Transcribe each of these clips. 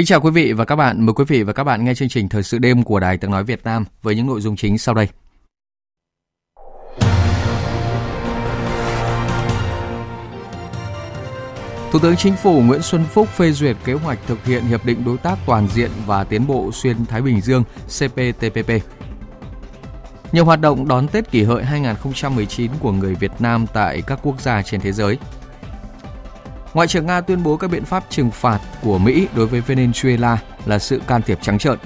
Kính chào quý vị và các bạn. Mời quý vị và các bạn nghe chương trình Thời sự đêm của Đài Tiếng Nói Việt Nam với những nội dung chính sau đây. Thủ tướng Chính phủ Nguyễn Xuân Phúc phê duyệt kế hoạch thực hiện Hiệp định Đối tác Toàn diện và Tiến bộ Xuyên Thái Bình Dương CPTPP. Nhiều hoạt động đón Tết kỷ hợi 2019 của người Việt Nam tại các quốc gia trên thế giới – Ngoại trưởng Nga tuyên bố các biện pháp trừng phạt của Mỹ đối với Venezuela là sự can thiệp trắng trợn.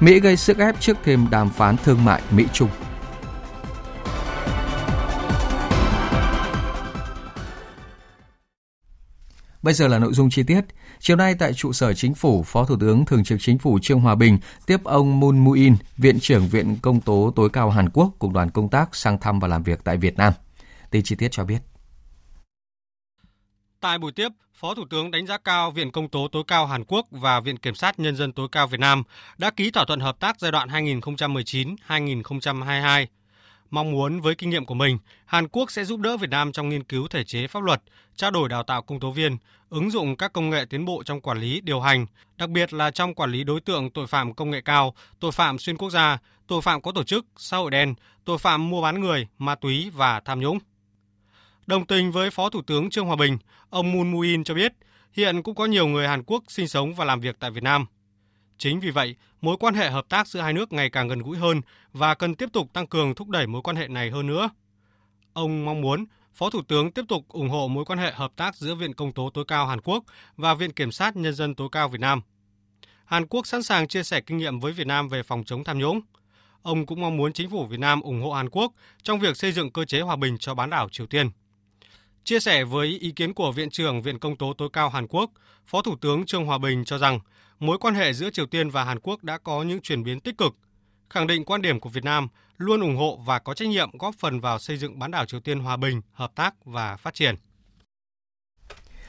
Mỹ gây sức ép trước thêm đàm phán thương mại Mỹ-Trung. Bây giờ là nội dung chi tiết. Chiều nay tại trụ sở chính phủ, Phó Thủ tướng Thường trực Chính phủ Trương Hòa Bình tiếp ông Moon Moo-in, Viện trưởng Viện Công tố tối cao Hàn Quốc cùng đoàn công tác sang thăm và làm việc tại Việt Nam. Tin chi tiết cho biết. Tại buổi tiếp, Phó Thủ tướng đánh giá cao Viện Công tố tối cao Hàn Quốc và Viện Kiểm sát Nhân dân tối cao Việt Nam đã ký thỏa thuận hợp tác giai đoạn 2019-2022. Mong muốn với kinh nghiệm của mình, Hàn Quốc sẽ giúp đỡ Việt Nam trong nghiên cứu thể chế pháp luật, trao đổi đào tạo công tố viên, ứng dụng các công nghệ tiến bộ trong quản lý, điều hành, đặc biệt là trong quản lý đối tượng tội phạm công nghệ cao, tội phạm xuyên quốc gia, tội phạm có tổ chức, xã hội đen, tội phạm mua bán người, ma túy và tham nhũng. Đồng tình với Phó Thủ tướng Trương Hòa Bình, ông Moon Moo-in cho biết hiện cũng có nhiều người Hàn Quốc sinh sống và làm việc tại Việt Nam. Chính vì vậy, mối quan hệ hợp tác giữa hai nước ngày càng gần gũi hơn và cần tiếp tục tăng cường thúc đẩy mối quan hệ này hơn nữa. Ông mong muốn Phó Thủ tướng tiếp tục ủng hộ mối quan hệ hợp tác giữa Viện Công tố tối cao Hàn Quốc và Viện Kiểm sát Nhân dân tối cao Việt Nam. Hàn Quốc sẵn sàng chia sẻ kinh nghiệm với Việt Nam về phòng chống tham nhũng. Ông cũng mong muốn chính phủ Việt Nam ủng hộ Hàn Quốc trong việc xây dựng cơ chế hòa bình cho bán đảo Triều Tiên. Chia sẻ với ý kiến của Viện trưởng Viện Công tố tối cao Hàn Quốc, Phó Thủ tướng Trương Hòa Bình cho rằng mối quan hệ giữa Triều Tiên và Hàn Quốc đã có những chuyển biến tích cực, khẳng định quan điểm của Việt Nam luôn ủng hộ và có trách nhiệm góp phần vào xây dựng bán đảo Triều Tiên hòa bình, hợp tác và phát triển.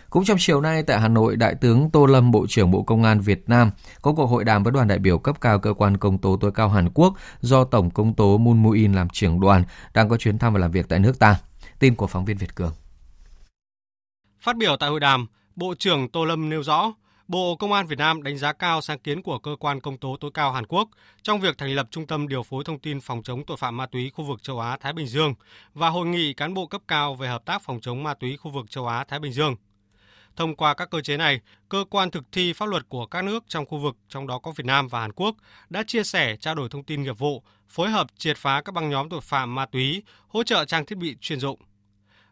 Cũng trong chiều nay tại Hà Nội, Đại tướng Tô Lâm, Bộ trưởng Bộ Công an Việt Nam có cuộc hội đàm với đoàn đại biểu cấp cao cơ quan công tố tối cao Hàn Quốc do Tổng công tố Moon Moo-in làm trưởng đoàn đang có chuyến thăm và làm việc tại nước ta. Tin của phóng viên Việt Cường. Phát biểu tại hội đàm, Bộ trưởng Tô Lâm nêu rõ, Bộ Công an Việt Nam đánh giá cao sáng kiến của cơ quan công tố tối cao Hàn Quốc trong việc thành lập Trung tâm điều phối thông tin phòng chống tội phạm ma túy khu vực châu Á Thái Bình Dương và hội nghị cán bộ cấp cao về hợp tác phòng chống ma túy khu vực châu Á Thái Bình Dương. Thông qua các cơ chế này, cơ quan thực thi pháp luật của các nước trong khu vực, trong đó có Việt Nam và Hàn Quốc, đã chia sẻ, trao đổi thông tin nghiệp vụ, phối hợp triệt phá các băng nhóm tội phạm ma túy, hỗ trợ trang thiết bị chuyên dụng.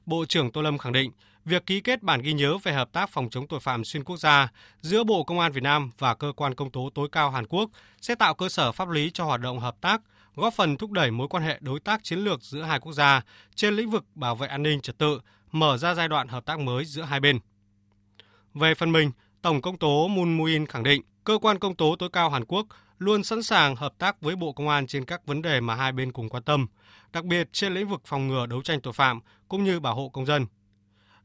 Bộ trưởng Tô Lâm khẳng định, việc ký kết bản ghi nhớ về hợp tác phòng chống tội phạm xuyên quốc gia giữa Bộ Công an Việt Nam và cơ quan công tố tối cao Hàn Quốc sẽ tạo cơ sở pháp lý cho hoạt động hợp tác, góp phần thúc đẩy mối quan hệ đối tác chiến lược giữa hai quốc gia trên lĩnh vực bảo vệ an ninh trật tự, mở ra giai đoạn hợp tác mới giữa hai bên. Về phần mình, Tổng công tố Moon Moo-in khẳng định cơ quan công tố tối cao Hàn Quốc luôn sẵn sàng hợp tác với Bộ Công an trên các vấn đề mà hai bên cùng quan tâm, đặc biệt trên lĩnh vực phòng ngừa đấu tranh tội phạm cũng như bảo hộ công dân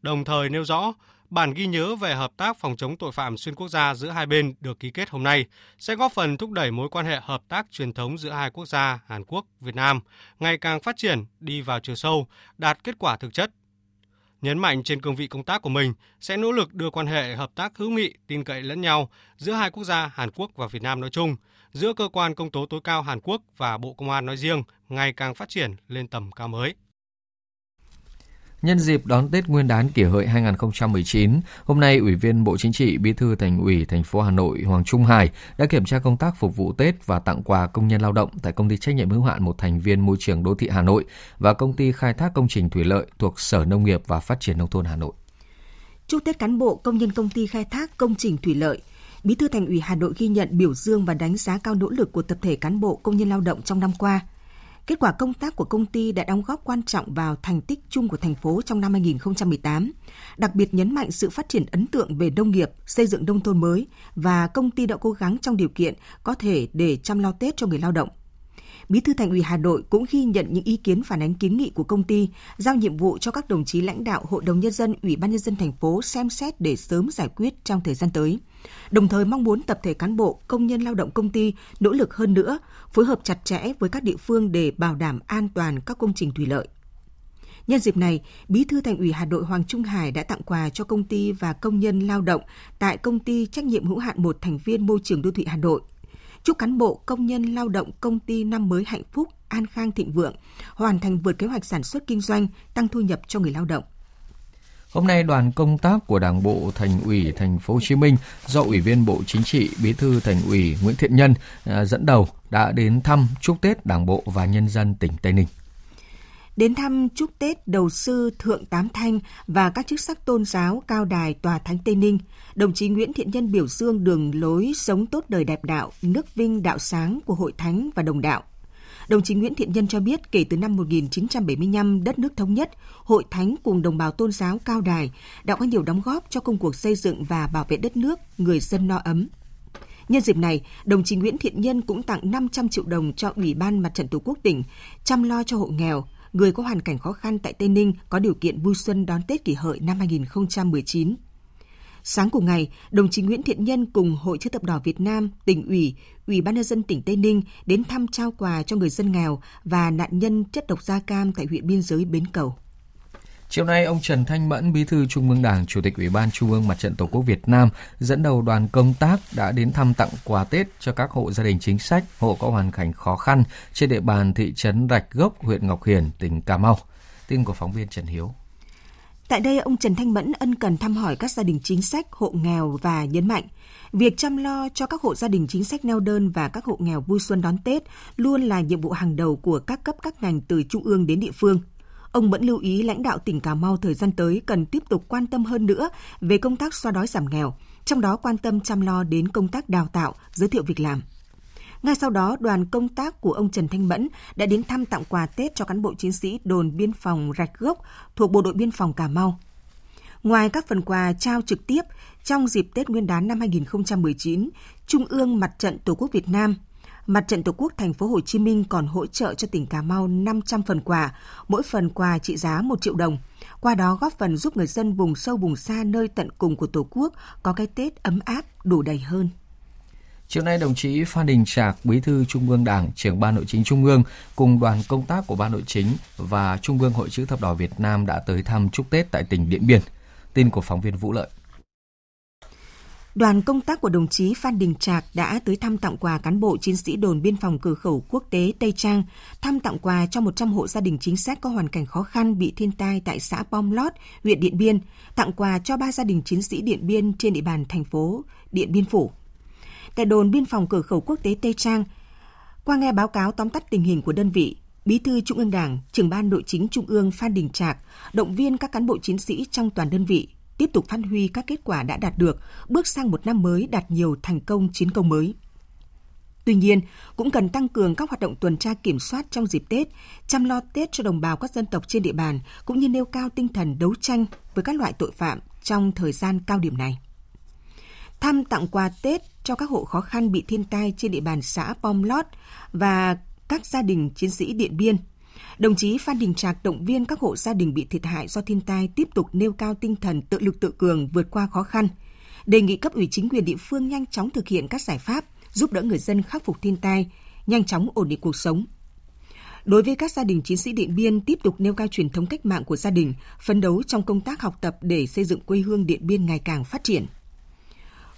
đồng thời nêu rõ bản ghi nhớ về hợp tác phòng chống tội phạm xuyên quốc gia giữa hai bên được ký kết hôm nay sẽ góp phần thúc đẩy mối quan hệ hợp tác truyền thống giữa hai quốc gia Hàn Quốc, Việt Nam ngày càng phát triển, đi vào chiều sâu, đạt kết quả thực chất. Nhấn mạnh trên cương vị công tác của mình sẽ nỗ lực đưa quan hệ hợp tác hữu nghị, tin cậy lẫn nhau giữa hai quốc gia Hàn Quốc và Việt Nam nói chung, giữa cơ quan công tố tối cao Hàn Quốc và Bộ Công an nói riêng ngày càng phát triển lên tầm cao mới. Nhân dịp đón Tết Nguyên đán kỷ hợi 2019, hôm nay Ủy viên Bộ Chính trị, Bí thư Thành ủy thành phố Hà Nội Hoàng Trung Hải đã kiểm tra công tác phục vụ Tết và tặng quà công nhân lao động tại công ty trách nhiệm hữu hạn một thành viên môi trường đô thị Hà Nội và công ty khai thác công trình thủy lợi thuộc Sở Nông nghiệp và Phát triển nông thôn Hà Nội. Chúc Tết cán bộ công nhân công ty khai thác công trình thủy lợi, Bí thư Thành ủy Hà Nội ghi nhận biểu dương và đánh giá cao nỗ lực của tập thể cán bộ công nhân lao động trong năm qua – Kết quả công tác của công ty đã đóng góp quan trọng vào thành tích chung của thành phố trong năm 2018, đặc biệt nhấn mạnh sự phát triển ấn tượng về nông nghiệp, xây dựng nông thôn mới và công ty đã cố gắng trong điều kiện có thể để chăm lo Tết cho người lao động. Bí thư Thành ủy Hà Nội cũng ghi nhận những ý kiến phản ánh kiến nghị của công ty, giao nhiệm vụ cho các đồng chí lãnh đạo Hội đồng nhân dân, Ủy ban nhân dân thành phố xem xét để sớm giải quyết trong thời gian tới. Đồng thời mong muốn tập thể cán bộ, công nhân lao động công ty nỗ lực hơn nữa, phối hợp chặt chẽ với các địa phương để bảo đảm an toàn các công trình thủy lợi. Nhân dịp này, Bí thư Thành ủy Hà Nội Hoàng Trung Hải đã tặng quà cho công ty và công nhân lao động tại công ty trách nhiệm hữu hạn một thành viên môi trường đô thị Hà Nội Chúc cán bộ, công nhân lao động công ty năm mới hạnh phúc, an khang thịnh vượng, hoàn thành vượt kế hoạch sản xuất kinh doanh, tăng thu nhập cho người lao động. Hôm nay đoàn công tác của Đảng bộ Thành ủy Thành phố Hồ Chí Minh do Ủy viên Bộ Chính trị, Bí thư Thành ủy Nguyễn Thiện Nhân à, dẫn đầu đã đến thăm chúc Tết Đảng bộ và nhân dân tỉnh Tây Ninh. Đến thăm chúc Tết đầu sư Thượng Tám Thanh và các chức sắc tôn giáo cao đài Tòa Thánh Tây Ninh, đồng chí Nguyễn Thiện Nhân biểu dương đường lối sống tốt đời đẹp đạo, nước vinh đạo sáng của Hội Thánh và Đồng đạo. Đồng chí Nguyễn Thiện Nhân cho biết kể từ năm 1975 đất nước thống nhất, Hội Thánh cùng đồng bào tôn giáo cao đài đã có nhiều đóng góp cho công cuộc xây dựng và bảo vệ đất nước, người dân no ấm. Nhân dịp này, đồng chí Nguyễn Thiện Nhân cũng tặng 500 triệu đồng cho Ủy ban Mặt trận Tổ quốc tỉnh, chăm lo cho hộ nghèo, người có hoàn cảnh khó khăn tại Tây Ninh có điều kiện vui xuân đón Tết kỷ hợi năm 2019. Sáng cùng ngày, đồng chí Nguyễn Thiện Nhân cùng Hội chữ thập đỏ Việt Nam, tỉnh ủy, Ủy ban nhân dân tỉnh Tây Ninh đến thăm trao quà cho người dân nghèo và nạn nhân chất độc da cam tại huyện biên giới Bến Cầu. Chiều nay, ông Trần Thanh Mẫn, Bí thư Trung ương Đảng, Chủ tịch Ủy ban Trung ương Mặt trận Tổ quốc Việt Nam dẫn đầu đoàn công tác đã đến thăm tặng quà Tết cho các hộ gia đình chính sách, hộ có hoàn cảnh khó khăn trên địa bàn thị trấn Rạch Gốc, huyện Ngọc Hiển, tỉnh Cà Mau. Tin của phóng viên Trần Hiếu. Tại đây, ông Trần Thanh Mẫn ân cần thăm hỏi các gia đình chính sách, hộ nghèo và nhấn mạnh, việc chăm lo cho các hộ gia đình chính sách neo đơn và các hộ nghèo vui xuân đón Tết luôn là nhiệm vụ hàng đầu của các cấp các ngành từ trung ương đến địa phương – Ông vẫn lưu ý lãnh đạo tỉnh Cà Mau thời gian tới cần tiếp tục quan tâm hơn nữa về công tác xoa đói giảm nghèo, trong đó quan tâm chăm lo đến công tác đào tạo, giới thiệu việc làm. Ngay sau đó, đoàn công tác của ông Trần Thanh Mẫn đã đến thăm tặng quà Tết cho cán bộ chiến sĩ đồn biên phòng Rạch Gốc thuộc Bộ đội Biên phòng Cà Mau. Ngoài các phần quà trao trực tiếp, trong dịp Tết Nguyên đán năm 2019, Trung ương Mặt trận Tổ quốc Việt Nam Mặt trận Tổ quốc thành phố Hồ Chí Minh còn hỗ trợ cho tỉnh Cà Mau 500 phần quà, mỗi phần quà trị giá 1 triệu đồng. Qua đó góp phần giúp người dân vùng sâu vùng xa nơi tận cùng của Tổ quốc có cái Tết ấm áp đủ đầy hơn. Chiều nay, đồng chí Phan Đình Trạc, Bí thư Trung ương Đảng, trưởng Ban Nội chính Trung ương cùng đoàn công tác của Ban Nội chính và Trung ương Hội chữ thập đỏ Việt Nam đã tới thăm chúc Tết tại tỉnh Điện Biên. Tin của phóng viên Vũ Lợi. Đoàn công tác của đồng chí Phan Đình Trạc đã tới thăm tặng quà cán bộ chiến sĩ đồn biên phòng cửa khẩu quốc tế Tây Trang, thăm tặng quà cho 100 hộ gia đình chính sách có hoàn cảnh khó khăn bị thiên tai tại xã Pom Lót, huyện Điện Biên, tặng quà cho ba gia đình chiến sĩ Điện Biên trên địa bàn thành phố Điện Biên Phủ. Tại đồn biên phòng cửa khẩu quốc tế Tây Trang, qua nghe báo cáo tóm tắt tình hình của đơn vị, Bí thư Trung ương Đảng, trưởng ban nội chính Trung ương Phan Đình Trạc động viên các cán bộ chiến sĩ trong toàn đơn vị tiếp tục phát huy các kết quả đã đạt được, bước sang một năm mới đạt nhiều thành công chiến công mới. Tuy nhiên, cũng cần tăng cường các hoạt động tuần tra kiểm soát trong dịp Tết, chăm lo Tết cho đồng bào các dân tộc trên địa bàn, cũng như nêu cao tinh thần đấu tranh với các loại tội phạm trong thời gian cao điểm này. Thăm tặng quà Tết cho các hộ khó khăn bị thiên tai trên địa bàn xã Pom Lót và các gia đình chiến sĩ Điện Biên – Đồng chí Phan Đình Trạc động viên các hộ gia đình bị thiệt hại do thiên tai tiếp tục nêu cao tinh thần tự lực tự cường vượt qua khó khăn. Đề nghị cấp ủy chính quyền địa phương nhanh chóng thực hiện các giải pháp giúp đỡ người dân khắc phục thiên tai, nhanh chóng ổn định cuộc sống. Đối với các gia đình chiến sĩ Điện Biên tiếp tục nêu cao truyền thống cách mạng của gia đình, phấn đấu trong công tác học tập để xây dựng quê hương Điện Biên ngày càng phát triển –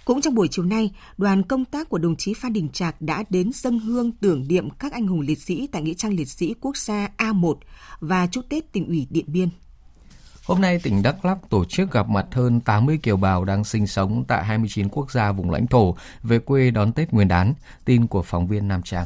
cũng trong buổi chiều nay, đoàn công tác của đồng chí Phan Đình Trạc đã đến dân hương tưởng niệm các anh hùng liệt sĩ tại Nghĩa trang liệt sĩ quốc gia A1 và chúc Tết tỉnh ủy Điện Biên. Hôm nay, tỉnh Đắk Lắk tổ chức gặp mặt hơn 80 kiều bào đang sinh sống tại 29 quốc gia vùng lãnh thổ về quê đón Tết Nguyên đán. Tin của phóng viên Nam Trang.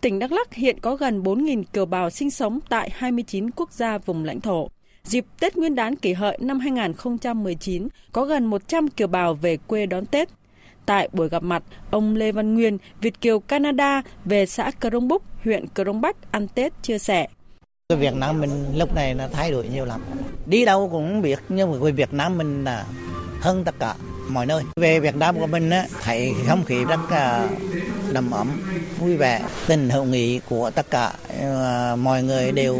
Tỉnh Đắk Lắk hiện có gần 4.000 kiều bào sinh sống tại 29 quốc gia vùng lãnh thổ. Dịp Tết Nguyên đán kỷ hợi năm 2019, có gần 100 kiều bào về quê đón Tết. Tại buổi gặp mặt, ông Lê Văn Nguyên, Việt Kiều Canada về xã Crong Búc, huyện Crong Bách ăn Tết chia sẻ. Việt Nam mình lúc này là thay đổi nhiều lắm. Đi đâu cũng biết nhưng mà người Việt Nam mình là hơn tất cả mọi nơi. Về Việt Nam của mình á, thấy không khí rất đầm ấm, vui vẻ, tình hữu nghị của tất cả ờ, mọi người đều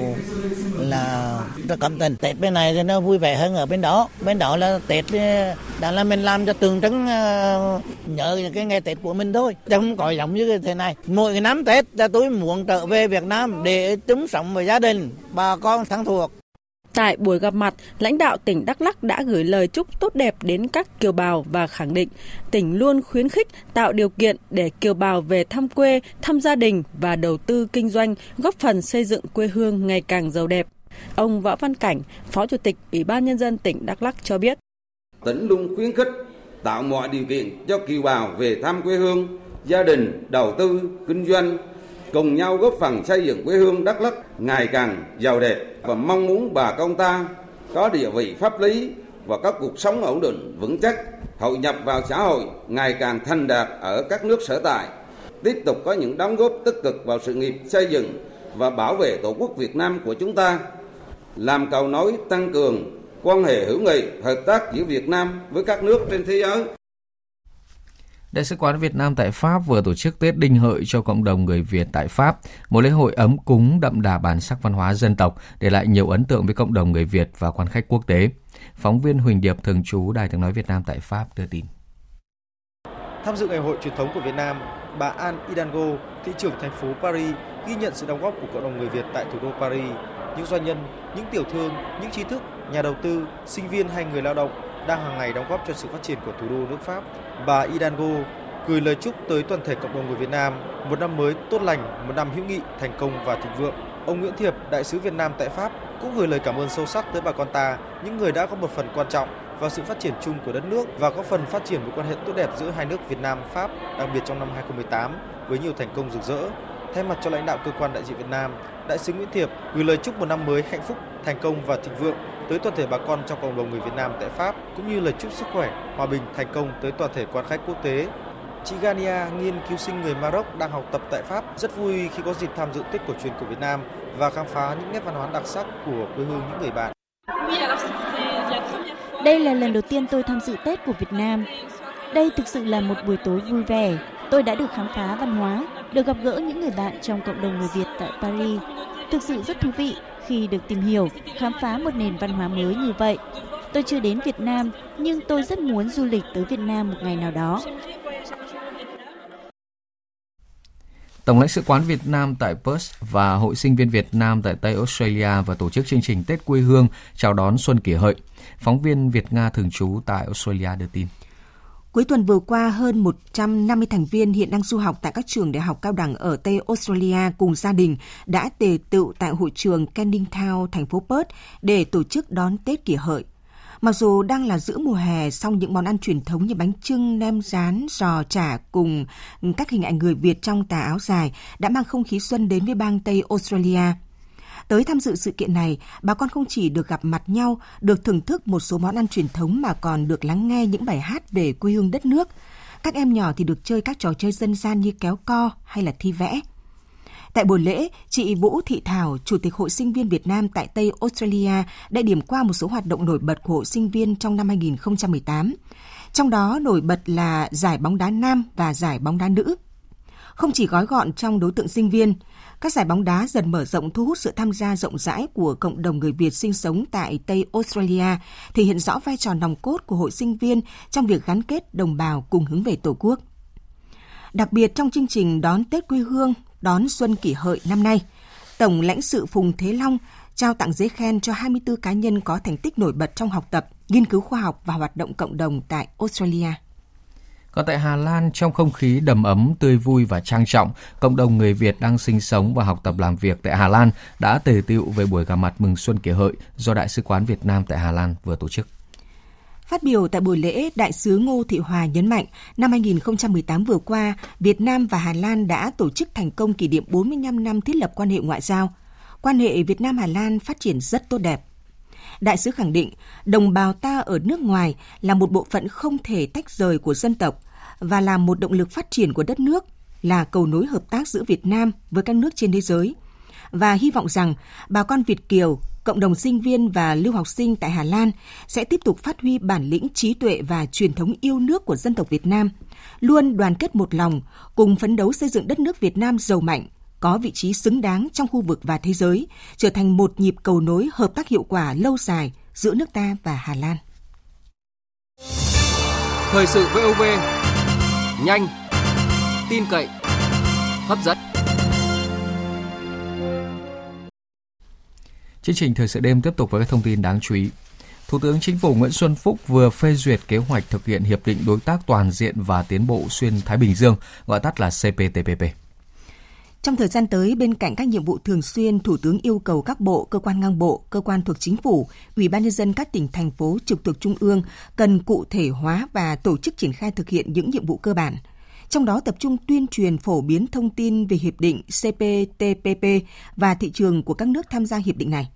là rất cảm tình. Tết bên này thì nó vui vẻ hơn ở bên đó. Bên đó là Tết ờ, đã là mình làm cho tượng trưng ờ, nhớ cái ngày Tết của mình thôi. Chứ không có giống như thế này. Mỗi năm Tết là tôi muốn trở về Việt Nam để chúng sống với gia đình, bà con thân thuộc. Tại buổi gặp mặt, lãnh đạo tỉnh Đắk Lắk đã gửi lời chúc tốt đẹp đến các kiều bào và khẳng định tỉnh luôn khuyến khích tạo điều kiện để kiều bào về thăm quê, thăm gia đình và đầu tư kinh doanh, góp phần xây dựng quê hương ngày càng giàu đẹp. Ông Võ Văn Cảnh, Phó Chủ tịch Ủy ban Nhân dân tỉnh Đắk Lắk cho biết. Tỉnh luôn khuyến khích tạo mọi điều kiện cho kiều bào về thăm quê hương, gia đình, đầu tư, kinh doanh, cùng nhau góp phần xây dựng quê hương Đắk Lắk ngày càng giàu đẹp và mong muốn bà con ta có địa vị pháp lý và có cuộc sống ổn định vững chắc, hội nhập vào xã hội ngày càng thành đạt ở các nước sở tại, tiếp tục có những đóng góp tích cực vào sự nghiệp xây dựng và bảo vệ Tổ quốc Việt Nam của chúng ta, làm cầu nối tăng cường quan hệ hữu nghị, hợp tác giữa Việt Nam với các nước trên thế giới. Đại sứ quán Việt Nam tại Pháp vừa tổ chức Tết Đinh Hợi cho cộng đồng người Việt tại Pháp, một lễ hội ấm cúng đậm đà bản sắc văn hóa dân tộc, để lại nhiều ấn tượng với cộng đồng người Việt và quan khách quốc tế. Phóng viên Huỳnh Điệp thường trú Đài tiếng nói Việt Nam tại Pháp đưa tin. Tham dự ngày hội truyền thống của Việt Nam, bà Anne Hidalgo, thị trưởng thành phố Paris, ghi nhận sự đóng góp của cộng đồng người Việt tại thủ đô Paris. Những doanh nhân, những tiểu thương, những trí thức, nhà đầu tư, sinh viên hay người lao động đang hàng ngày đóng góp cho sự phát triển của thủ đô nước Pháp. Bà Hidalgo gửi lời chúc tới toàn thể cộng đồng người Việt Nam một năm mới tốt lành, một năm hữu nghị, thành công và thịnh vượng. Ông Nguyễn Thiệp, đại sứ Việt Nam tại Pháp, cũng gửi lời cảm ơn sâu sắc tới bà con ta, những người đã có một phần quan trọng vào sự phát triển chung của đất nước và có phần phát triển mối quan hệ tốt đẹp giữa hai nước Việt Nam Pháp, đặc biệt trong năm 2018 với nhiều thành công rực rỡ. Thay mặt cho lãnh đạo cơ quan đại diện Việt Nam, đại sứ Nguyễn Thiệp gửi lời chúc một năm mới hạnh phúc, thành công và thịnh vượng tới toàn thể bà con trong cộng đồng người Việt Nam tại Pháp cũng như lời chúc sức khỏe, hòa bình, thành công tới toàn thể quan khách quốc tế. Chị Gania, nghiên cứu sinh người Maroc đang học tập tại Pháp, rất vui khi có dịp tham dự Tết cổ truyền của Việt Nam và khám phá những nét văn hóa đặc sắc của quê hương những người bạn. Đây là lần đầu tiên tôi tham dự Tết của Việt Nam. Đây thực sự là một buổi tối vui vẻ. Tôi đã được khám phá văn hóa, được gặp gỡ những người bạn trong cộng đồng người Việt tại Paris. Thực sự rất thú vị khi được tìm hiểu, khám phá một nền văn hóa mới như vậy. Tôi chưa đến Việt Nam, nhưng tôi rất muốn du lịch tới Việt Nam một ngày nào đó. Tổng lãnh sự quán Việt Nam tại Perth và Hội sinh viên Việt Nam tại Tây Australia và tổ chức chương trình Tết quê hương chào đón Xuân kỷ hợi. Phóng viên Việt Nga thường trú tại Australia đưa tin. Cuối tuần vừa qua, hơn 150 thành viên hiện đang du học tại các trường đại học cao đẳng ở Tây Australia cùng gia đình đã tề tựu tại hội trường Canning Town, thành phố Perth để tổ chức đón Tết kỷ hợi. Mặc dù đang là giữa mùa hè, song những món ăn truyền thống như bánh trưng, nem rán, giò chả cùng các hình ảnh người Việt trong tà áo dài đã mang không khí xuân đến với bang Tây Australia. Tới tham dự sự kiện này, bà con không chỉ được gặp mặt nhau, được thưởng thức một số món ăn truyền thống mà còn được lắng nghe những bài hát về quê hương đất nước. Các em nhỏ thì được chơi các trò chơi dân gian như kéo co hay là thi vẽ. Tại buổi lễ, chị Vũ Thị Thảo, Chủ tịch Hội sinh viên Việt Nam tại Tây Australia đã điểm qua một số hoạt động nổi bật của Hội sinh viên trong năm 2018. Trong đó nổi bật là giải bóng đá nam và giải bóng đá nữ. Không chỉ gói gọn trong đối tượng sinh viên, các giải bóng đá dần mở rộng thu hút sự tham gia rộng rãi của cộng đồng người Việt sinh sống tại Tây Australia, thể hiện rõ vai trò nòng cốt của hội sinh viên trong việc gắn kết đồng bào cùng hướng về Tổ quốc. Đặc biệt trong chương trình đón Tết quê hương, đón Xuân kỷ hợi năm nay, Tổng lãnh sự Phùng Thế Long trao tặng giấy khen cho 24 cá nhân có thành tích nổi bật trong học tập, nghiên cứu khoa học và hoạt động cộng đồng tại Australia. Còn tại Hà Lan, trong không khí đầm ấm, tươi vui và trang trọng, cộng đồng người Việt đang sinh sống và học tập làm việc tại Hà Lan đã tề tựu về buổi gặp mặt mừng xuân kỷ hợi do Đại sứ quán Việt Nam tại Hà Lan vừa tổ chức. Phát biểu tại buổi lễ, Đại sứ Ngô Thị Hòa nhấn mạnh, năm 2018 vừa qua, Việt Nam và Hà Lan đã tổ chức thành công kỷ niệm 45 năm thiết lập quan hệ ngoại giao. Quan hệ Việt Nam-Hà Lan phát triển rất tốt đẹp. Đại sứ khẳng định, đồng bào ta ở nước ngoài là một bộ phận không thể tách rời của dân tộc và là một động lực phát triển của đất nước, là cầu nối hợp tác giữa Việt Nam với các nước trên thế giới. Và hy vọng rằng bà con Việt Kiều, cộng đồng sinh viên và lưu học sinh tại Hà Lan sẽ tiếp tục phát huy bản lĩnh trí tuệ và truyền thống yêu nước của dân tộc Việt Nam, luôn đoàn kết một lòng, cùng phấn đấu xây dựng đất nước Việt Nam giàu mạnh, có vị trí xứng đáng trong khu vực và thế giới, trở thành một nhịp cầu nối hợp tác hiệu quả lâu dài giữa nước ta và Hà Lan. Thời sự VOV, nhanh, tin cậy, hấp dẫn. Chương trình thời sự đêm tiếp tục với các thông tin đáng chú ý. Thủ tướng Chính phủ Nguyễn Xuân Phúc vừa phê duyệt kế hoạch thực hiện Hiệp định Đối tác Toàn diện và Tiến bộ Xuyên Thái Bình Dương, gọi tắt là CPTPP. Trong thời gian tới, bên cạnh các nhiệm vụ thường xuyên, Thủ tướng yêu cầu các bộ, cơ quan ngang bộ, cơ quan thuộc chính phủ, Ủy ban nhân dân các tỉnh thành phố trực thuộc trung ương cần cụ thể hóa và tổ chức triển khai thực hiện những nhiệm vụ cơ bản. Trong đó tập trung tuyên truyền phổ biến thông tin về hiệp định CPTPP và thị trường của các nước tham gia hiệp định này.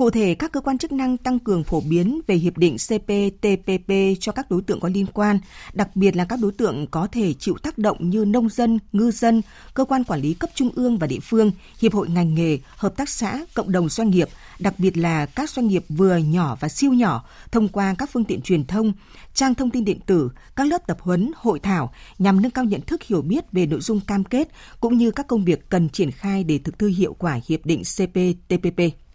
Cụ thể, các cơ quan chức năng tăng cường phổ biến về hiệp định CPTPP cho các đối tượng có liên quan, đặc biệt là các đối tượng có thể chịu tác động như nông dân, ngư dân, cơ quan quản lý cấp trung ương và địa phương, hiệp hội ngành nghề, hợp tác xã, cộng đồng doanh nghiệp, đặc biệt là các doanh nghiệp vừa nhỏ và siêu nhỏ thông qua các phương tiện truyền thông, trang thông tin điện tử, các lớp tập huấn, hội thảo nhằm nâng cao nhận thức hiểu biết về nội dung cam kết cũng như các công việc cần triển khai để thực thi hiệu quả hiệp định CPTPP.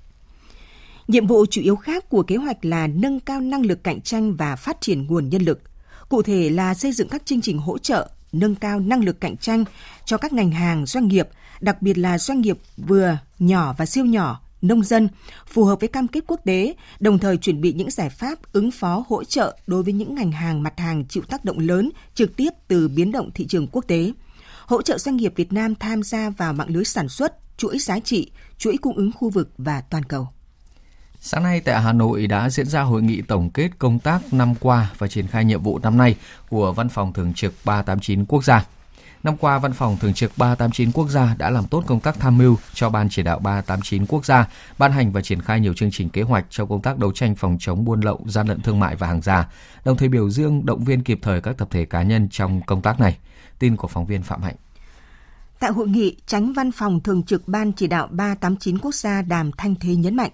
Nhiệm vụ chủ yếu khác của kế hoạch là nâng cao năng lực cạnh tranh và phát triển nguồn nhân lực. Cụ thể là xây dựng các chương trình hỗ trợ, nâng cao năng lực cạnh tranh cho các ngành hàng doanh nghiệp, đặc biệt là doanh nghiệp vừa, nhỏ và siêu nhỏ, nông dân, phù hợp với cam kết quốc tế, đồng thời chuẩn bị những giải pháp ứng phó hỗ trợ đối với những ngành hàng mặt hàng chịu tác động lớn trực tiếp từ biến động thị trường quốc tế. Hỗ trợ doanh nghiệp Việt Nam tham gia vào mạng lưới sản xuất, chuỗi giá trị, chuỗi cung ứng khu vực và toàn cầu. Sáng nay tại Hà Nội đã diễn ra hội nghị tổng kết công tác năm qua và triển khai nhiệm vụ năm nay của Văn phòng Thường trực 389 Quốc gia. Năm qua, Văn phòng Thường trực 389 Quốc gia đã làm tốt công tác tham mưu cho Ban chỉ đạo 389 Quốc gia, ban hành và triển khai nhiều chương trình kế hoạch trong công tác đấu tranh phòng chống buôn lậu, gian lận thương mại và hàng giả, đồng thời biểu dương động viên kịp thời các tập thể cá nhân trong công tác này. Tin của phóng viên Phạm Hạnh. Tại hội nghị, tránh văn phòng thường trực Ban chỉ đạo 389 quốc gia Đàm Thanh Thế nhấn mạnh,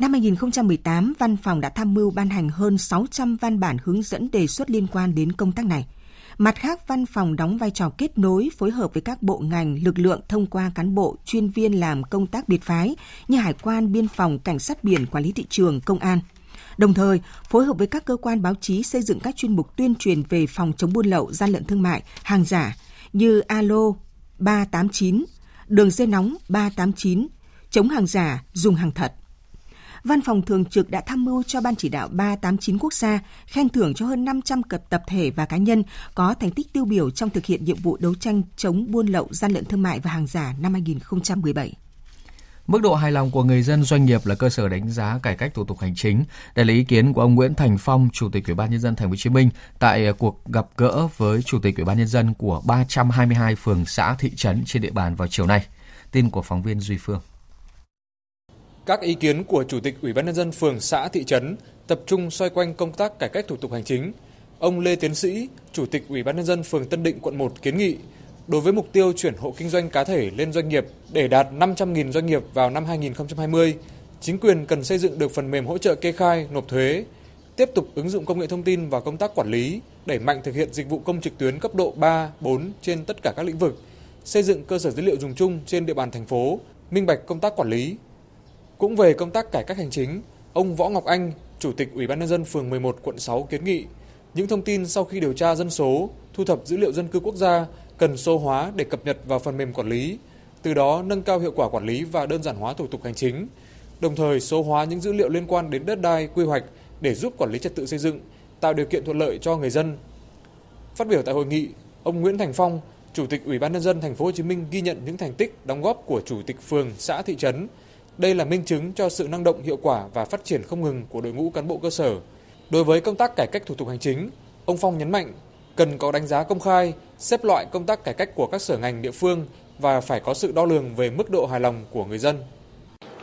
Năm 2018, văn phòng đã tham mưu ban hành hơn 600 văn bản hướng dẫn đề xuất liên quan đến công tác này. Mặt khác, văn phòng đóng vai trò kết nối, phối hợp với các bộ ngành, lực lượng thông qua cán bộ, chuyên viên làm công tác biệt phái như Hải quan, Biên phòng, Cảnh sát biển, Quản lý thị trường, Công an. Đồng thời, phối hợp với các cơ quan báo chí xây dựng các chuyên mục tuyên truyền về phòng chống buôn lậu, gian lận thương mại, hàng giả như Alo 389, Đường dây nóng 389, chống hàng giả, dùng hàng thật. Văn phòng Thường trực đã tham mưu cho Ban chỉ đạo 389 quốc gia khen thưởng cho hơn 500 cập tập thể và cá nhân có thành tích tiêu biểu trong thực hiện nhiệm vụ đấu tranh chống buôn lậu, gian lận thương mại và hàng giả năm 2017. Mức độ hài lòng của người dân doanh nghiệp là cơ sở đánh giá cải cách thủ tục hành chính. Đây là ý kiến của ông Nguyễn Thành Phong, Chủ tịch Ủy ban nhân dân Thành phố Hồ Chí Minh tại à, cuộc gặp gỡ với Chủ tịch Ủy ban nhân dân của 322 phường xã thị trấn trên địa bàn vào chiều nay. Tin của phóng viên Duy Phương. Các ý kiến của Chủ tịch Ủy ban nhân dân phường xã thị trấn tập trung xoay quanh công tác cải cách thủ tục hành chính. Ông Lê Tiến Sĩ, Chủ tịch Ủy ban nhân dân phường Tân Định quận 1 kiến nghị đối với mục tiêu chuyển hộ kinh doanh cá thể lên doanh nghiệp để đạt 500.000 doanh nghiệp vào năm 2020, chính quyền cần xây dựng được phần mềm hỗ trợ kê khai, nộp thuế, tiếp tục ứng dụng công nghệ thông tin vào công tác quản lý, đẩy mạnh thực hiện dịch vụ công trực tuyến cấp độ 3, 4 trên tất cả các lĩnh vực, xây dựng cơ sở dữ liệu dùng chung trên địa bàn thành phố, minh bạch công tác quản lý, cũng về công tác cải cách hành chính, ông Võ Ngọc Anh, Chủ tịch Ủy ban nhân dân phường 11 quận 6 kiến nghị những thông tin sau khi điều tra dân số, thu thập dữ liệu dân cư quốc gia cần số hóa để cập nhật vào phần mềm quản lý, từ đó nâng cao hiệu quả quản lý và đơn giản hóa thủ tục hành chính. Đồng thời số hóa những dữ liệu liên quan đến đất đai, quy hoạch để giúp quản lý trật tự xây dựng, tạo điều kiện thuận lợi cho người dân. Phát biểu tại hội nghị, ông Nguyễn Thành Phong, Chủ tịch Ủy ban nhân dân thành phố Hồ Chí Minh ghi nhận những thành tích đóng góp của chủ tịch phường, xã thị trấn. Đây là minh chứng cho sự năng động hiệu quả và phát triển không ngừng của đội ngũ cán bộ cơ sở. Đối với công tác cải cách thủ tục hành chính, ông Phong nhấn mạnh cần có đánh giá công khai, xếp loại công tác cải cách của các sở ngành địa phương và phải có sự đo lường về mức độ hài lòng của người dân.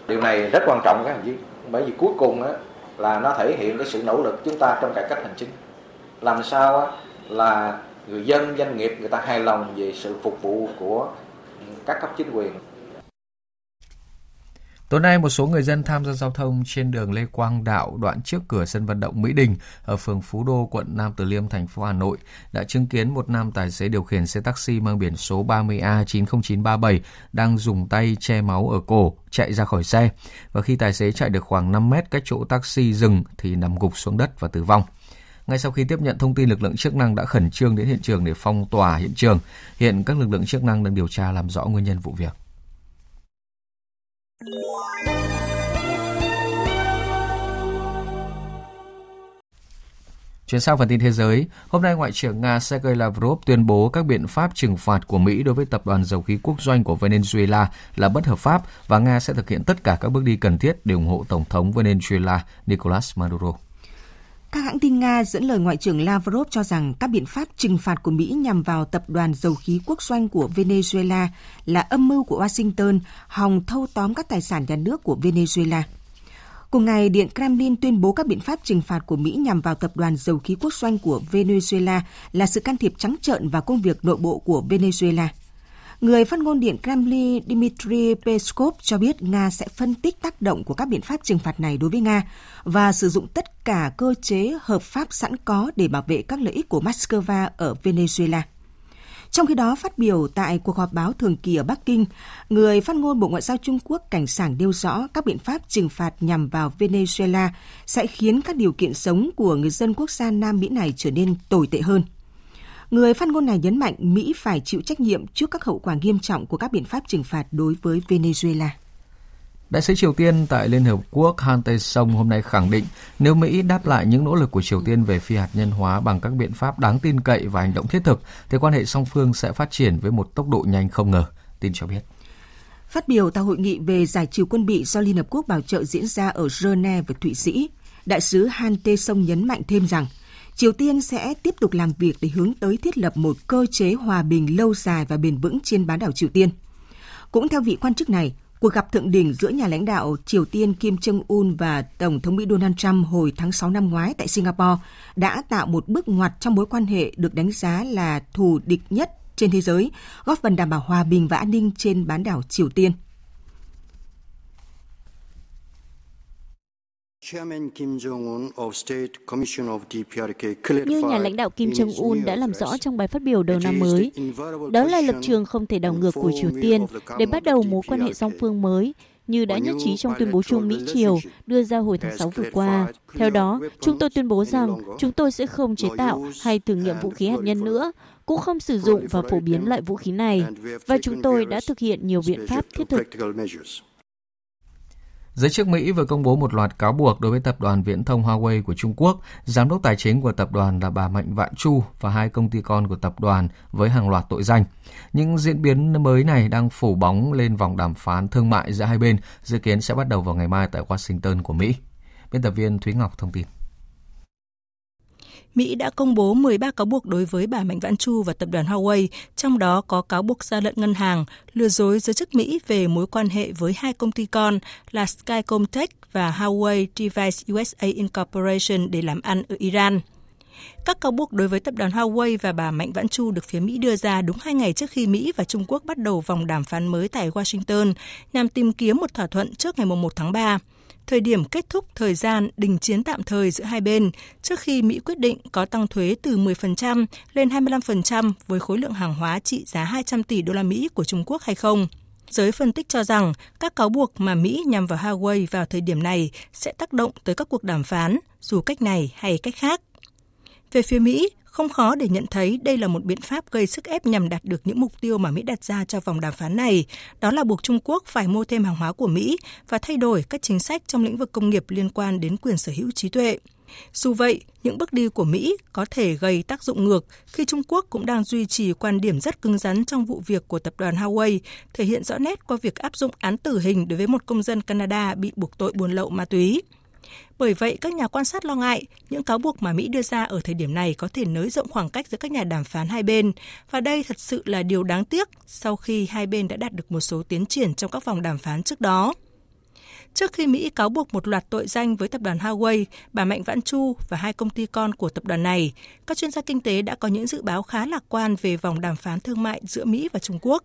Điều này rất quan trọng các đồng chí bởi vì cuối cùng á, là nó thể hiện cái sự nỗ lực chúng ta trong cải cách hành chính. Làm sao á, là người dân, doanh nghiệp người ta hài lòng về sự phục vụ của các cấp chính quyền. Tối nay, một số người dân tham gia giao thông trên đường Lê Quang Đạo đoạn trước cửa sân vận động Mỹ Đình ở phường Phú Đô, quận Nam Từ Liêm, thành phố Hà Nội đã chứng kiến một nam tài xế điều khiển xe taxi mang biển số 30A90937 đang dùng tay che máu ở cổ chạy ra khỏi xe. Và khi tài xế chạy được khoảng 5 mét cách chỗ taxi dừng thì nằm gục xuống đất và tử vong. Ngay sau khi tiếp nhận thông tin, lực lượng chức năng đã khẩn trương đến hiện trường để phong tỏa hiện trường. Hiện các lực lượng chức năng đang điều tra làm rõ nguyên nhân vụ việc. Chuyển sang phần tin thế giới, hôm nay Ngoại trưởng Nga Sergei Lavrov tuyên bố các biện pháp trừng phạt của Mỹ đối với tập đoàn dầu khí quốc doanh của Venezuela là bất hợp pháp và Nga sẽ thực hiện tất cả các bước đi cần thiết để ủng hộ Tổng thống Venezuela Nicolas Maduro. Các hãng tin Nga dẫn lời Ngoại trưởng Lavrov cho rằng các biện pháp trừng phạt của Mỹ nhằm vào tập đoàn dầu khí quốc doanh của Venezuela là âm mưu của Washington hòng thâu tóm các tài sản nhà nước của Venezuela. Cùng ngày, Điện Kremlin tuyên bố các biện pháp trừng phạt của Mỹ nhằm vào tập đoàn dầu khí quốc doanh của Venezuela là sự can thiệp trắng trợn vào công việc nội bộ của Venezuela. Người phát ngôn Điện Kremlin Dmitry Peskov cho biết Nga sẽ phân tích tác động của các biện pháp trừng phạt này đối với Nga và sử dụng tất cả cơ chế hợp pháp sẵn có để bảo vệ các lợi ích của Moscow ở Venezuela. Trong khi đó, phát biểu tại cuộc họp báo thường kỳ ở Bắc Kinh, người phát ngôn Bộ Ngoại giao Trung Quốc cảnh sảng nêu rõ các biện pháp trừng phạt nhằm vào Venezuela sẽ khiến các điều kiện sống của người dân quốc gia Nam Mỹ này trở nên tồi tệ hơn. Người phát ngôn này nhấn mạnh Mỹ phải chịu trách nhiệm trước các hậu quả nghiêm trọng của các biện pháp trừng phạt đối với Venezuela. Đại sứ Triều Tiên tại Liên Hợp Quốc Han Tae-song hôm nay khẳng định nếu Mỹ đáp lại những nỗ lực của Triều Tiên về phi hạt nhân hóa bằng các biện pháp đáng tin cậy và hành động thiết thực, thì quan hệ song phương sẽ phát triển với một tốc độ nhanh không ngờ, tin cho biết. Phát biểu tại hội nghị về giải trừ quân bị do Liên Hợp Quốc bảo trợ diễn ra ở Geneva và Thụy Sĩ, đại sứ Han Tae-song nhấn mạnh thêm rằng Triều Tiên sẽ tiếp tục làm việc để hướng tới thiết lập một cơ chế hòa bình lâu dài và bền vững trên bán đảo Triều Tiên. Cũng theo vị quan chức này, Cuộc gặp thượng đỉnh giữa nhà lãnh đạo Triều Tiên Kim Jong-un và Tổng thống Mỹ Donald Trump hồi tháng 6 năm ngoái tại Singapore đã tạo một bước ngoặt trong mối quan hệ được đánh giá là thù địch nhất trên thế giới, góp phần đảm bảo hòa bình và an ninh trên bán đảo Triều Tiên. Như nhà lãnh đạo Kim Jong-un đã làm rõ trong bài phát biểu đầu năm mới, đó là lập trường không thể đảo ngược của Triều Tiên để bắt đầu mối quan hệ song phương mới, như đã nhất trí trong tuyên bố chung Mỹ-Triều đưa ra hồi tháng 6 vừa qua. Theo đó, chúng tôi tuyên bố rằng chúng tôi sẽ không chế tạo hay thử nghiệm vũ khí hạt nhân nữa, cũng không sử dụng và phổ biến loại vũ khí này, và chúng tôi đã thực hiện nhiều biện pháp thiết thực. Giới chức Mỹ vừa công bố một loạt cáo buộc đối với tập đoàn viễn thông Huawei của Trung Quốc, giám đốc tài chính của tập đoàn là bà Mạnh Vạn Chu và hai công ty con của tập đoàn với hàng loạt tội danh. Những diễn biến mới này đang phủ bóng lên vòng đàm phán thương mại giữa hai bên, dự kiến sẽ bắt đầu vào ngày mai tại Washington của Mỹ. Biên tập viên Thúy Ngọc thông tin. Mỹ đã công bố 13 cáo buộc đối với bà Mạnh Vãn Chu và tập đoàn Huawei, trong đó có cáo buộc gian lận ngân hàng, lừa dối giới chức Mỹ về mối quan hệ với hai công ty con là Skycom Tech và Huawei Device USA Incorporation để làm ăn ở Iran. Các cáo buộc đối với tập đoàn Huawei và bà Mạnh Vãn Chu được phía Mỹ đưa ra đúng hai ngày trước khi Mỹ và Trung Quốc bắt đầu vòng đàm phán mới tại Washington nhằm tìm kiếm một thỏa thuận trước ngày 1 tháng 3 thời điểm kết thúc thời gian đình chiến tạm thời giữa hai bên trước khi Mỹ quyết định có tăng thuế từ 10% lên 25% với khối lượng hàng hóa trị giá 200 tỷ đô la Mỹ của Trung Quốc hay không. Giới phân tích cho rằng các cáo buộc mà Mỹ nhằm vào Huawei vào thời điểm này sẽ tác động tới các cuộc đàm phán, dù cách này hay cách khác. Về phía Mỹ, không khó để nhận thấy đây là một biện pháp gây sức ép nhằm đạt được những mục tiêu mà Mỹ đặt ra cho vòng đàm phán này, đó là buộc Trung Quốc phải mua thêm hàng hóa của Mỹ và thay đổi các chính sách trong lĩnh vực công nghiệp liên quan đến quyền sở hữu trí tuệ. Dù vậy, những bước đi của Mỹ có thể gây tác dụng ngược khi Trung Quốc cũng đang duy trì quan điểm rất cứng rắn trong vụ việc của tập đoàn Huawei, thể hiện rõ nét qua việc áp dụng án tử hình đối với một công dân Canada bị buộc tội buôn lậu ma túy. Bởi vậy, các nhà quan sát lo ngại những cáo buộc mà Mỹ đưa ra ở thời điểm này có thể nới rộng khoảng cách giữa các nhà đàm phán hai bên. Và đây thật sự là điều đáng tiếc sau khi hai bên đã đạt được một số tiến triển trong các vòng đàm phán trước đó. Trước khi Mỹ cáo buộc một loạt tội danh với tập đoàn Huawei, bà Mạnh Vãn Chu và hai công ty con của tập đoàn này, các chuyên gia kinh tế đã có những dự báo khá lạc quan về vòng đàm phán thương mại giữa Mỹ và Trung Quốc.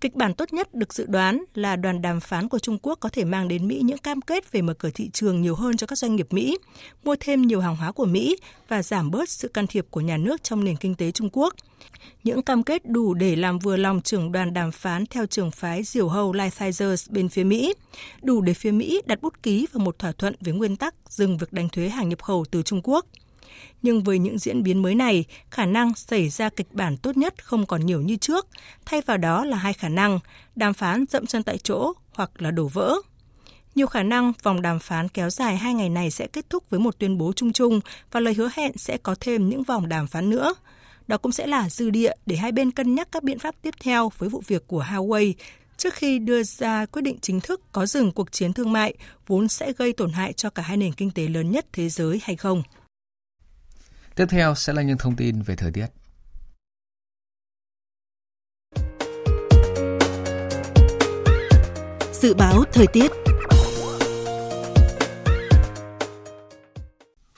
Kịch bản tốt nhất được dự đoán là đoàn đàm phán của Trung Quốc có thể mang đến Mỹ những cam kết về mở cửa thị trường nhiều hơn cho các doanh nghiệp Mỹ, mua thêm nhiều hàng hóa của Mỹ và giảm bớt sự can thiệp của nhà nước trong nền kinh tế Trung Quốc. Những cam kết đủ để làm vừa lòng trưởng đoàn đàm phán theo trường phái diều hâu Lighthizer bên phía Mỹ, đủ để phía Mỹ đặt bút ký vào một thỏa thuận với nguyên tắc dừng việc đánh thuế hàng nhập khẩu từ Trung Quốc – nhưng với những diễn biến mới này, khả năng xảy ra kịch bản tốt nhất không còn nhiều như trước, thay vào đó là hai khả năng, đàm phán dậm chân tại chỗ hoặc là đổ vỡ. Nhiều khả năng vòng đàm phán kéo dài hai ngày này sẽ kết thúc với một tuyên bố chung chung và lời hứa hẹn sẽ có thêm những vòng đàm phán nữa. Đó cũng sẽ là dư địa để hai bên cân nhắc các biện pháp tiếp theo với vụ việc của Huawei trước khi đưa ra quyết định chính thức có dừng cuộc chiến thương mại vốn sẽ gây tổn hại cho cả hai nền kinh tế lớn nhất thế giới hay không. Tiếp theo sẽ là những thông tin về thời tiết. Dự báo thời tiết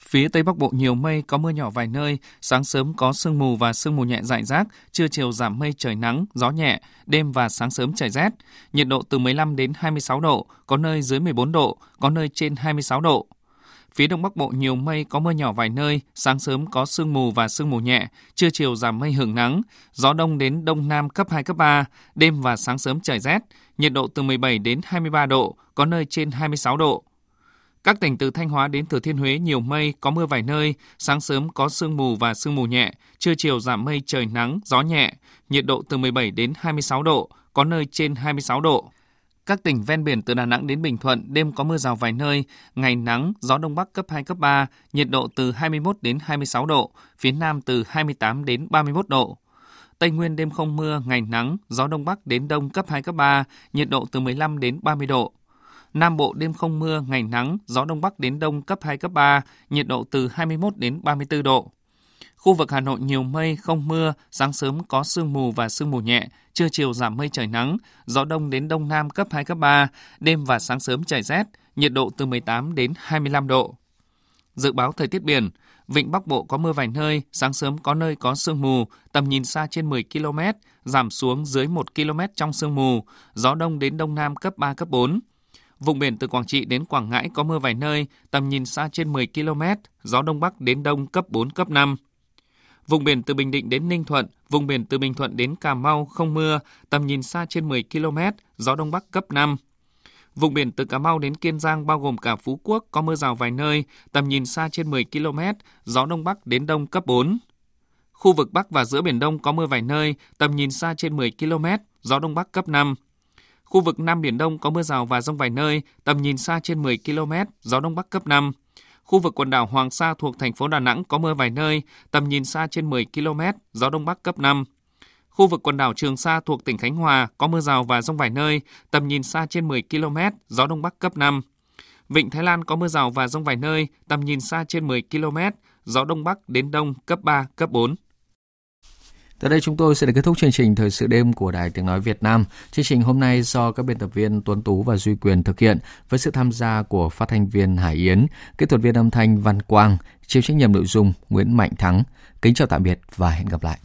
Phía Tây Bắc Bộ nhiều mây, có mưa nhỏ vài nơi, sáng sớm có sương mù và sương mù nhẹ rải rác, trưa chiều giảm mây trời nắng, gió nhẹ, đêm và sáng sớm trời rét. Nhiệt độ từ 15 đến 26 độ, có nơi dưới 14 độ, có nơi trên 26 độ. Phía Đông Bắc Bộ nhiều mây, có mưa nhỏ vài nơi, sáng sớm có sương mù và sương mù nhẹ, trưa chiều giảm mây hưởng nắng, gió đông đến đông nam cấp 2, cấp 3, đêm và sáng sớm trời rét, nhiệt độ từ 17 đến 23 độ, có nơi trên 26 độ. Các tỉnh từ Thanh Hóa đến Thừa Thiên Huế nhiều mây, có mưa vài nơi, sáng sớm có sương mù và sương mù nhẹ, trưa chiều giảm mây trời nắng, gió nhẹ, nhiệt độ từ 17 đến 26 độ, có nơi trên 26 độ. Các tỉnh ven biển từ Đà Nẵng đến Bình Thuận đêm có mưa rào vài nơi, ngày nắng, gió đông bắc cấp 2 cấp 3, nhiệt độ từ 21 đến 26 độ, phía Nam từ 28 đến 31 độ. Tây Nguyên đêm không mưa, ngày nắng, gió đông bắc đến đông cấp 2 cấp 3, nhiệt độ từ 15 đến 30 độ. Nam Bộ đêm không mưa, ngày nắng, gió đông bắc đến đông cấp 2 cấp 3, nhiệt độ từ 21 đến 34 độ. Khu vực Hà Nội nhiều mây, không mưa, sáng sớm có sương mù và sương mù nhẹ, trưa chiều giảm mây trời nắng, gió đông đến đông nam cấp 2, cấp 3, đêm và sáng sớm trời rét, nhiệt độ từ 18 đến 25 độ. Dự báo thời tiết biển, Vịnh Bắc Bộ có mưa vài nơi, sáng sớm có nơi có sương mù, tầm nhìn xa trên 10 km, giảm xuống dưới 1 km trong sương mù, gió đông đến đông nam cấp 3, cấp 4. Vùng biển từ Quảng Trị đến Quảng Ngãi có mưa vài nơi, tầm nhìn xa trên 10 km, gió đông bắc đến đông cấp 4, cấp 5. Vùng biển từ Bình Định đến Ninh Thuận, vùng biển từ Bình Thuận đến Cà Mau không mưa, tầm nhìn xa trên 10 km, gió đông bắc cấp 5. Vùng biển từ Cà Mau đến Kiên Giang bao gồm cả Phú Quốc có mưa rào vài nơi, tầm nhìn xa trên 10 km, gió đông bắc đến đông cấp 4. Khu vực Bắc và giữa Biển Đông có mưa vài nơi, tầm nhìn xa trên 10 km, gió đông bắc cấp 5. Khu vực Nam Biển Đông có mưa rào và rông vài nơi, tầm nhìn xa trên 10 km, gió đông bắc cấp 5. Khu vực quần đảo Hoàng Sa thuộc thành phố Đà Nẵng có mưa vài nơi, tầm nhìn xa trên 10 km, gió đông bắc cấp 5. Khu vực quần đảo Trường Sa thuộc tỉnh Khánh Hòa có mưa rào và rông vài nơi, tầm nhìn xa trên 10 km, gió đông bắc cấp 5. Vịnh Thái Lan có mưa rào và rông vài nơi, tầm nhìn xa trên 10 km, gió đông bắc đến đông cấp 3, cấp 4. Tới đây chúng tôi sẽ được kết thúc chương trình Thời sự đêm của Đài Tiếng Nói Việt Nam. Chương trình hôm nay do các biên tập viên Tuấn Tú và Duy Quyền thực hiện với sự tham gia của phát thanh viên Hải Yến, kỹ thuật viên âm thanh Văn Quang, chịu trách nhiệm nội dung Nguyễn Mạnh Thắng. Kính chào tạm biệt và hẹn gặp lại.